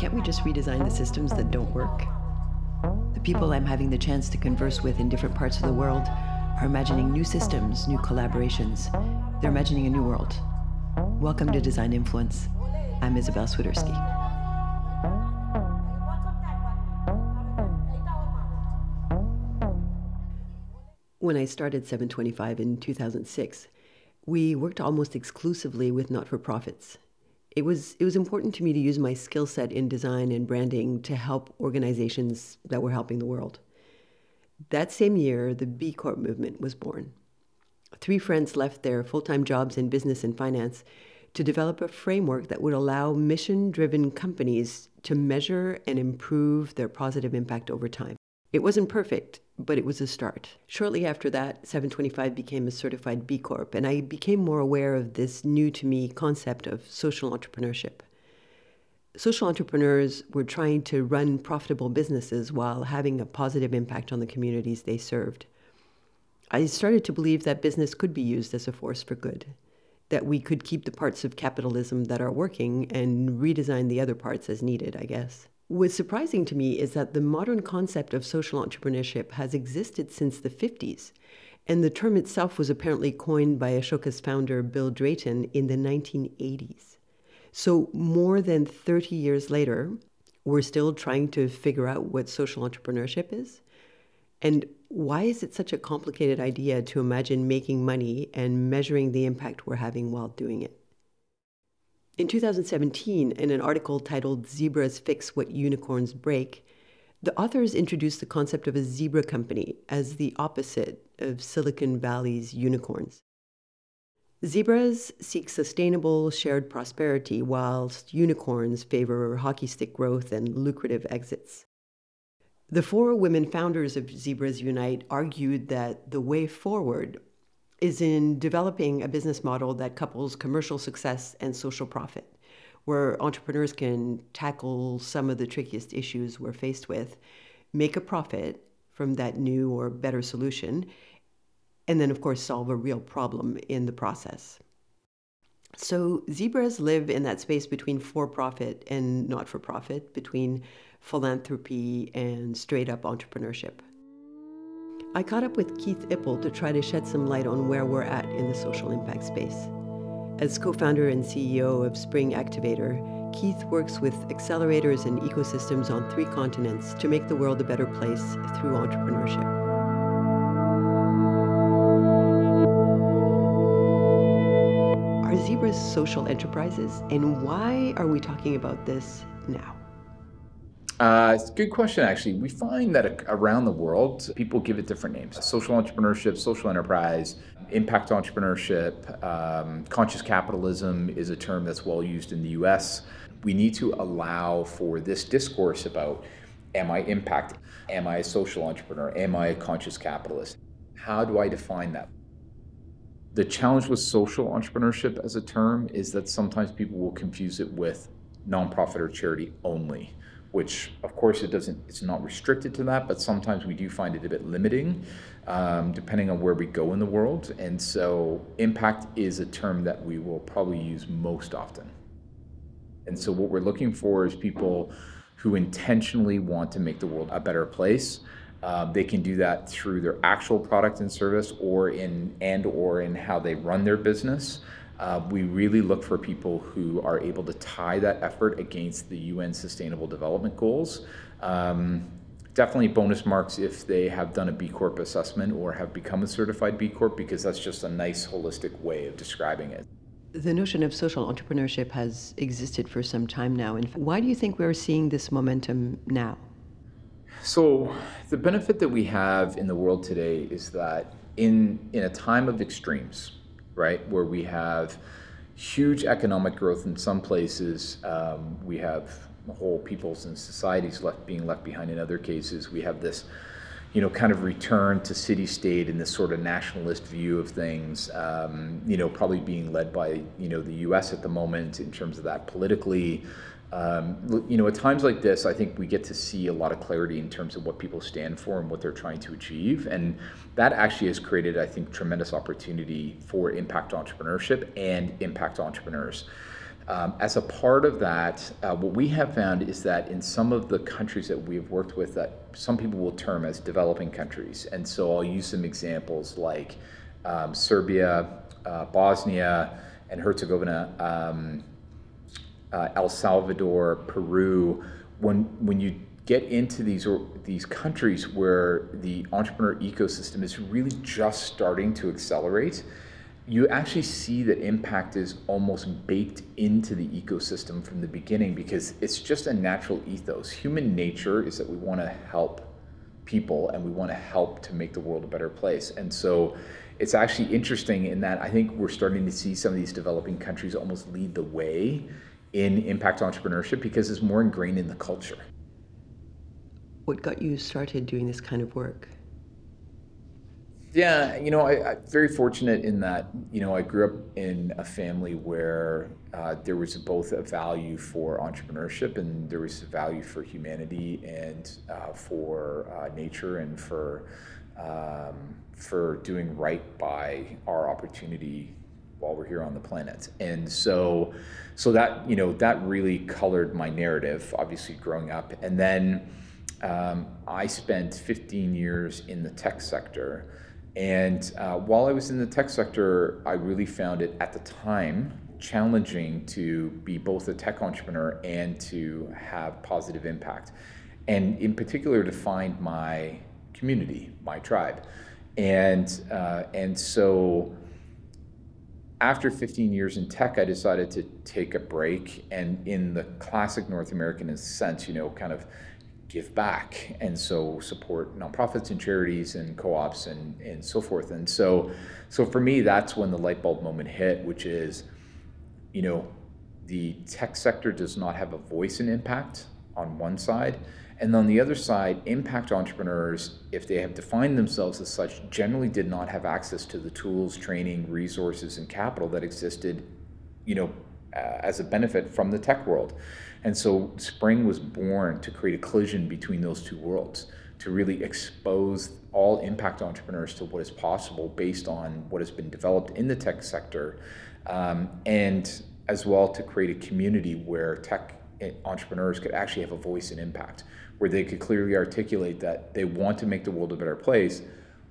can't we just redesign the systems that don't work? The people I'm having the chance to converse with in different parts of the world are imagining new systems, new collaborations. They're imagining a new world. Welcome to Design Influence. I'm Isabel Swiderski. When I started 725 in 2006, we worked almost exclusively with not for profits. It was, it was important to me to use my skill set in design and branding to help organizations that were helping the world. That same year, the B Corp movement was born. Three friends left their full time jobs in business and finance to develop a framework that would allow mission driven companies to measure and improve their positive impact over time. It wasn't perfect, but it was a start. Shortly after that, 725 became a certified B Corp, and I became more aware of this new to me concept of social entrepreneurship. Social entrepreneurs were trying to run profitable businesses while having a positive impact on the communities they served. I started to believe that business could be used as a force for good, that we could keep the parts of capitalism that are working and redesign the other parts as needed, I guess. What's surprising to me is that the modern concept of social entrepreneurship has existed since the 50s, and the term itself was apparently coined by Ashoka's founder, Bill Drayton, in the 1980s. So, more than 30 years later, we're still trying to figure out what social entrepreneurship is. And why is it such a complicated idea to imagine making money and measuring the impact we're having while doing it? In 2017, in an article titled Zebras Fix What Unicorns Break, the authors introduced the concept of a zebra company as the opposite of Silicon Valley's unicorns. Zebras seek sustainable shared prosperity, whilst unicorns favor hockey stick growth and lucrative exits. The four women founders of Zebras Unite argued that the way forward is in developing a business model that couples commercial success and social profit, where entrepreneurs can tackle some of the trickiest issues we're faced with, make a profit from that new or better solution, and then, of course, solve a real problem in the process. So, zebras live in that space between for profit and not for profit, between philanthropy and straight up entrepreneurship. I caught up with Keith Ippel to try to shed some light on where we're at in the social impact space. As co founder and CEO of Spring Activator, Keith works with accelerators and ecosystems on three continents to make the world a better place through entrepreneurship. Are zebras social enterprises? And why are we talking about this now? Uh, it's a good question, actually. We find that around the world, people give it different names social entrepreneurship, social enterprise, impact entrepreneurship, um, conscious capitalism is a term that's well used in the US. We need to allow for this discourse about am I impact? Am I a social entrepreneur? Am I a conscious capitalist? How do I define that? The challenge with social entrepreneurship as a term is that sometimes people will confuse it with nonprofit or charity only which of course it doesn't it's not restricted to that but sometimes we do find it a bit limiting um, depending on where we go in the world. And so impact is a term that we will probably use most often. And so what we're looking for is people who intentionally want to make the world a better place. Uh, they can do that through their actual product and service or in and or in how they run their business uh, we really look for people who are able to tie that effort against the UN Sustainable Development Goals. Um, definitely bonus marks if they have done a B Corp assessment or have become a certified B Corp because that's just a nice holistic way of describing it. The notion of social entrepreneurship has existed for some time now. And why do you think we're seeing this momentum now? So, the benefit that we have in the world today is that in, in a time of extremes, right? Where we have huge economic growth in some places. Um, we have whole peoples and societies left being left behind in other cases. We have this, you know, kind of return to city state and this sort of nationalist view of things. Um, you know, probably being led by you know the U.S. at the moment in terms of that politically. Um, you know, at times like this, I think we get to see a lot of clarity in terms of what people stand for and what they're trying to achieve. And that actually has created, I think, tremendous opportunity for impact entrepreneurship and impact entrepreneurs. Um, as a part of that, uh, what we have found is that in some of the countries that we've worked with, that some people will term as developing countries, and so I'll use some examples like um, Serbia, uh, Bosnia, and Herzegovina, um, uh, El Salvador, Peru. When when you get into these these countries where the entrepreneur ecosystem is really just starting to accelerate you actually see that impact is almost baked into the ecosystem from the beginning because it's just a natural ethos. Human nature is that we want to help people and we want to help to make the world a better place. And so it's actually interesting in that I think we're starting to see some of these developing countries almost lead the way in impact entrepreneurship because it's more ingrained in the culture. What got you started doing this kind of work? Yeah, you know, I, am very fortunate in that, you know, I grew up in a family where uh, there was both a value for entrepreneurship and there was a value for humanity and uh, for uh, nature and for um, for doing right by our opportunity while we're here on the planet. And so, so that you know that really colored my narrative, obviously growing up, and then. Um, I spent 15 years in the tech sector, and uh, while I was in the tech sector, I really found it at the time challenging to be both a tech entrepreneur and to have positive impact. And in particular, to find my community, my tribe. And, uh, and so after 15 years in tech, I decided to take a break. And in the classic North American sense, you know, kind of give back and so support nonprofits and charities and co-ops and, and so forth and so so for me that's when the light bulb moment hit which is you know the tech sector does not have a voice in impact on one side and on the other side impact entrepreneurs if they have defined themselves as such generally did not have access to the tools training resources and capital that existed you know uh, as a benefit from the tech world. And so Spring was born to create a collision between those two worlds, to really expose all impact entrepreneurs to what is possible based on what has been developed in the tech sector, um, and as well to create a community where tech entrepreneurs could actually have a voice and impact, where they could clearly articulate that they want to make the world a better place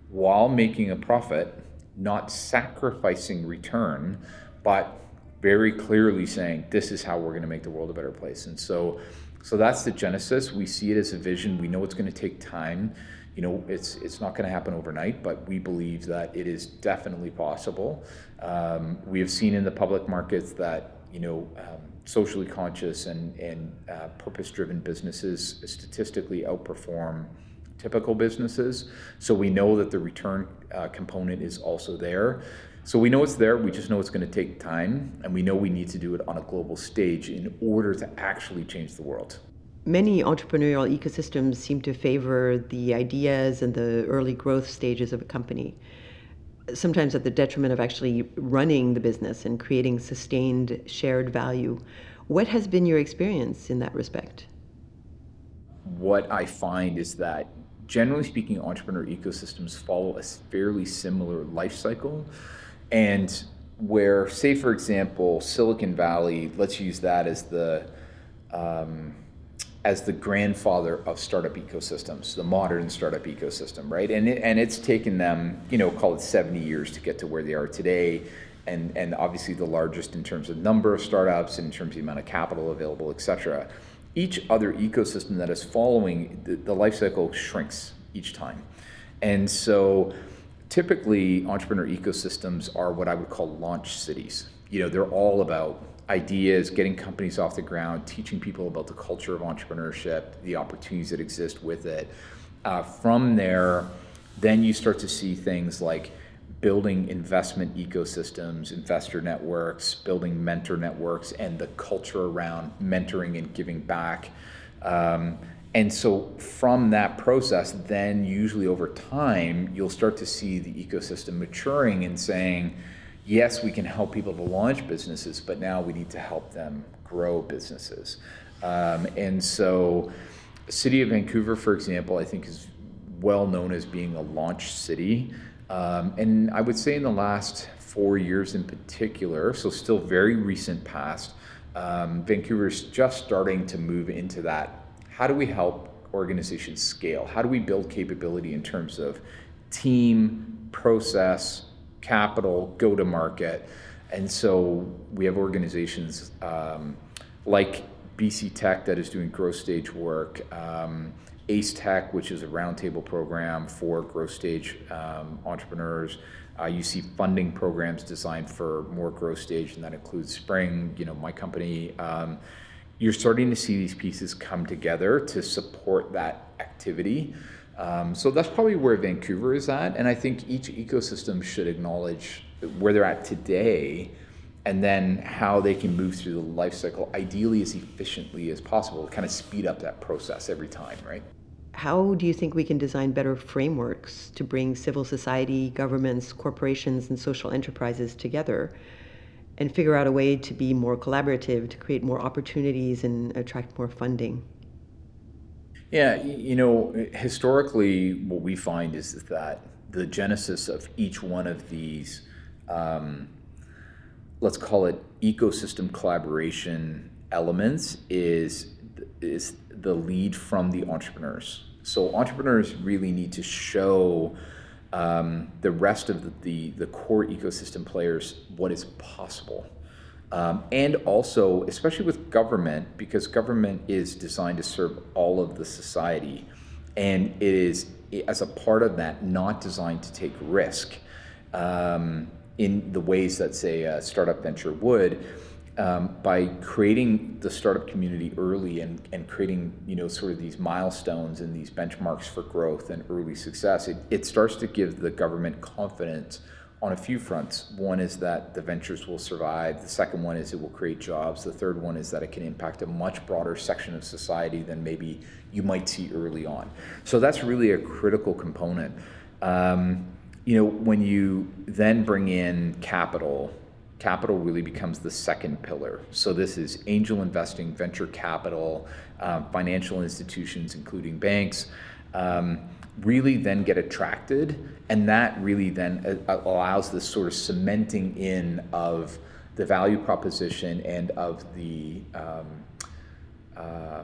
while making a profit, not sacrificing return, but very clearly saying this is how we're going to make the world a better place. And so, so that's the genesis. We see it as a vision. We know it's going to take time. You know, it's it's not going to happen overnight, but we believe that it is definitely possible. Um, we have seen in the public markets that you know um, socially conscious and and uh, purpose-driven businesses statistically outperform typical businesses. So we know that the return uh, component is also there. So we know it's there, we just know it's going to take time, and we know we need to do it on a global stage in order to actually change the world. Many entrepreneurial ecosystems seem to favor the ideas and the early growth stages of a company, sometimes at the detriment of actually running the business and creating sustained shared value. What has been your experience in that respect? What I find is that generally speaking, entrepreneur ecosystems follow a fairly similar life cycle and where, say, for example, Silicon Valley, let's use that as the um, as the grandfather of startup ecosystems, the modern startup ecosystem, right? And it, and it's taken them, you know, call it 70 years to get to where they are today, and and obviously the largest in terms of number of startups, in terms of the amount of capital available, et cetera. Each other ecosystem that is following the, the life cycle shrinks each time, and so typically entrepreneur ecosystems are what I would call launch cities. You know, they're all about ideas, getting companies off the ground, teaching people about the culture of entrepreneurship, the opportunities that exist with it. Uh, from there, then you start to see things like building investment ecosystems, investor networks, building mentor networks, and the culture around mentoring and giving back. Um, and so from that process, then usually over time, you'll start to see the ecosystem maturing and saying, yes, we can help people to launch businesses, but now we need to help them grow businesses. Um, and so, City of Vancouver, for example, I think is well known as being a launch city. Um, and I would say in the last four years in particular, so still very recent past, Um, Vancouver's just starting to move into that. How do we help organizations scale? How do we build capability in terms of team, process, capital, go to market? And so we have organizations um, like BC Tech that is doing growth stage work, um, ACE Tech, which is a roundtable program for growth stage um, entrepreneurs. Uh, you see funding programs designed for more growth stage, and that includes Spring, you know, my company. Um, you're starting to see these pieces come together to support that activity. Um, so that's probably where Vancouver is at, and I think each ecosystem should acknowledge where they're at today, and then how they can move through the life cycle, ideally as efficiently as possible, kind of speed up that process every time, right? How do you think we can design better frameworks to bring civil society, governments, corporations, and social enterprises together and figure out a way to be more collaborative, to create more opportunities and attract more funding? Yeah, you know, historically, what we find is that the genesis of each one of these, um, let's call it ecosystem collaboration elements, is is the lead from the entrepreneurs. So entrepreneurs really need to show um, the rest of the, the, the core ecosystem players what is possible. Um, and also, especially with government, because government is designed to serve all of the society, and it is, as a part of that, not designed to take risk um, in the ways that, say, a startup venture would um, by creating the startup community early and, and creating you know sort of these milestones and these benchmarks for growth and early success, it, it starts to give the government confidence on a few fronts. One is that the ventures will survive. The second one is it will create jobs. The third one is that it can impact a much broader section of society than maybe you might see early on. So that's really a critical component. Um, you know, when you then bring in capital capital really becomes the second pillar. So this is angel investing, venture capital, um, financial institutions, including banks, um, really then get attracted, and that really then uh, allows this sort of cementing in of the value proposition and of the um, uh,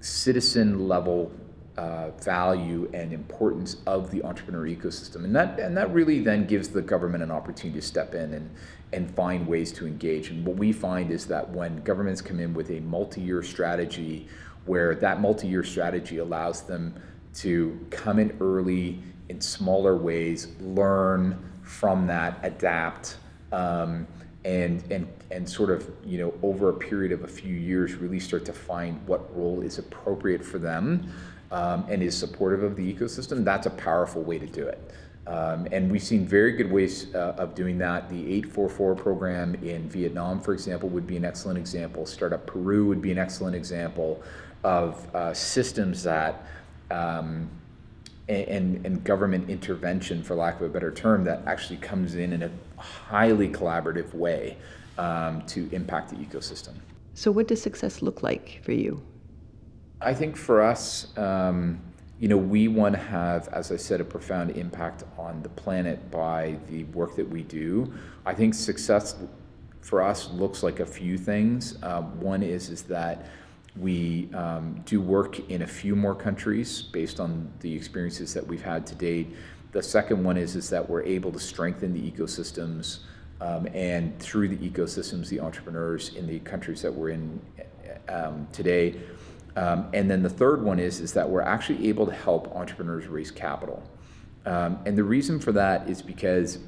citizen level uh, value and importance of the entrepreneur ecosystem, and that and that really then gives the government an opportunity to step in and and find ways to engage. And what we find is that when governments come in with a multi-year strategy, where that multi-year strategy allows them to come in early in smaller ways, learn from that, adapt. Um, and and and sort of you know over a period of a few years really start to find what role is appropriate for them um, and is supportive of the ecosystem, that's a powerful way to do it. Um, and we've seen very good ways uh, of doing that. The 844 program in Vietnam, for example, would be an excellent example. Startup Peru would be an excellent example of uh, systems that um, and, and government intervention, for lack of a better term, that actually comes in in a highly collaborative way um, to impact the ecosystem. So, what does success look like for you? I think for us, um, you know, we want to have, as I said, a profound impact on the planet by the work that we do. I think success for us looks like a few things. Um, one is is that we um, do work in a few more countries based on the experiences that we've had to date. The second one is is that we're able to strengthen the ecosystems um, and through the ecosystems, the entrepreneurs in the countries that we're in um, today um, and then the third one is, is that we're actually able to help entrepreneurs raise capital. Um, and the reason for that is because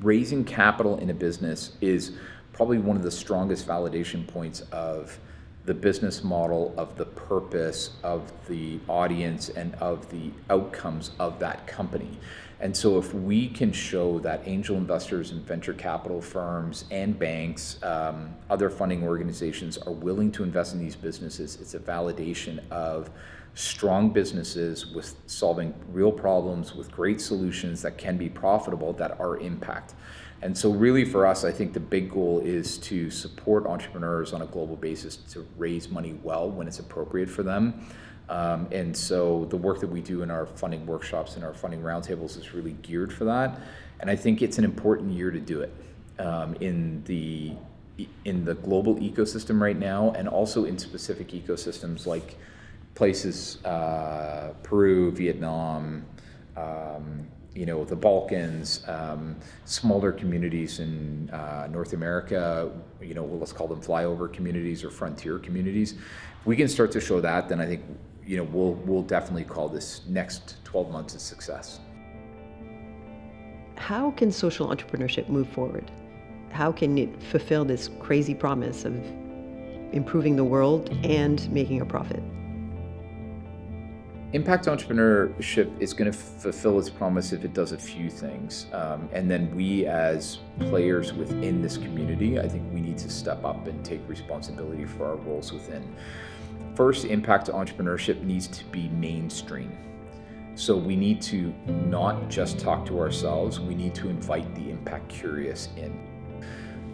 raising capital in a business is probably one of the strongest validation points of the business model, of the purpose, of the audience, and of the outcomes of that company. And so, if we can show that angel investors and venture capital firms and banks, um, other funding organizations are willing to invest in these businesses, it's a validation of strong businesses with solving real problems with great solutions that can be profitable that are impact. And so, really, for us, I think the big goal is to support entrepreneurs on a global basis to raise money well when it's appropriate for them. Um, and so the work that we do in our funding workshops and our funding roundtables is really geared for that. And I think it's an important year to do it um, in the in the global ecosystem right now, and also in specific ecosystems like places uh, Peru, Vietnam, um, you know, the Balkans, um, smaller communities in uh, North America, you know, let's call them flyover communities or frontier communities. If we can start to show that, then I think, you know, we'll, we'll definitely call this next 12 months a success. How can social entrepreneurship move forward? How can it fulfill this crazy promise of improving the world and making a profit? Impact entrepreneurship is going to fulfill its promise if it does a few things. Um, and then we, as players within this community, I think we need to step up and take responsibility for our roles within. First, impact entrepreneurship needs to be mainstream. So we need to not just talk to ourselves, we need to invite the impact curious in.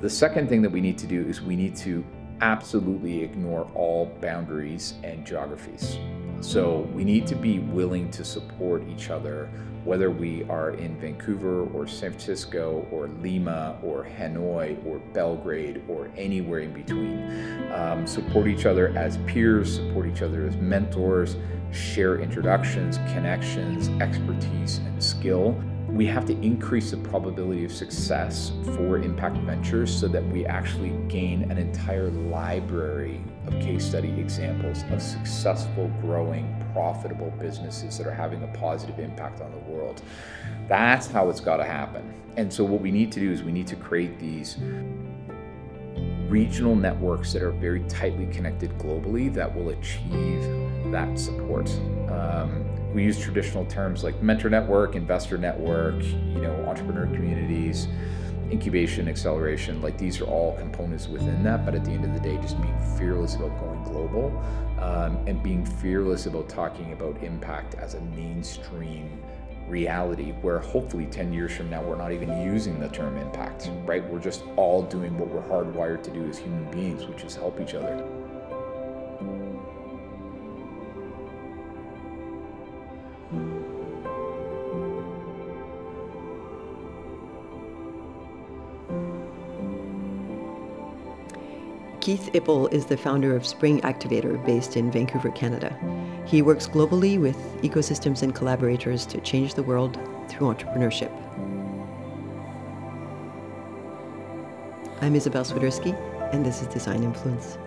The second thing that we need to do is we need to absolutely ignore all boundaries and geographies. So we need to be willing to support each other, whether we are in Vancouver or San Francisco or Lima or Hanoi or Belgrade or anywhere in between. Um, support each other as peers, support each other as mentors, share introductions, connections, expertise, and skill we have to increase the probability of success for impact ventures so that we actually gain an entire library of case study examples of successful, growing, profitable businesses that are having a positive impact on the world. That's how it's got to happen. And so, what we need to do is we need to create these regional networks that are very tightly connected globally that will achieve that support. Um, we use traditional terms like mentor network, investor network, you know, entrepreneur communities, incubation, acceleration. Like these are all components within that. But at the end of the day, just being fearless about going global um, and being fearless about talking about impact as a mainstream reality where hopefully 10 years from now we're not even using the term impact right we're just all doing what we're hardwired to do as human beings which is help each other Keith Ippel is the founder of Spring Activator based in Vancouver, Canada. He works globally with ecosystems and collaborators to change the world through entrepreneurship. I'm Isabel Swiderski, and this is Design Influence.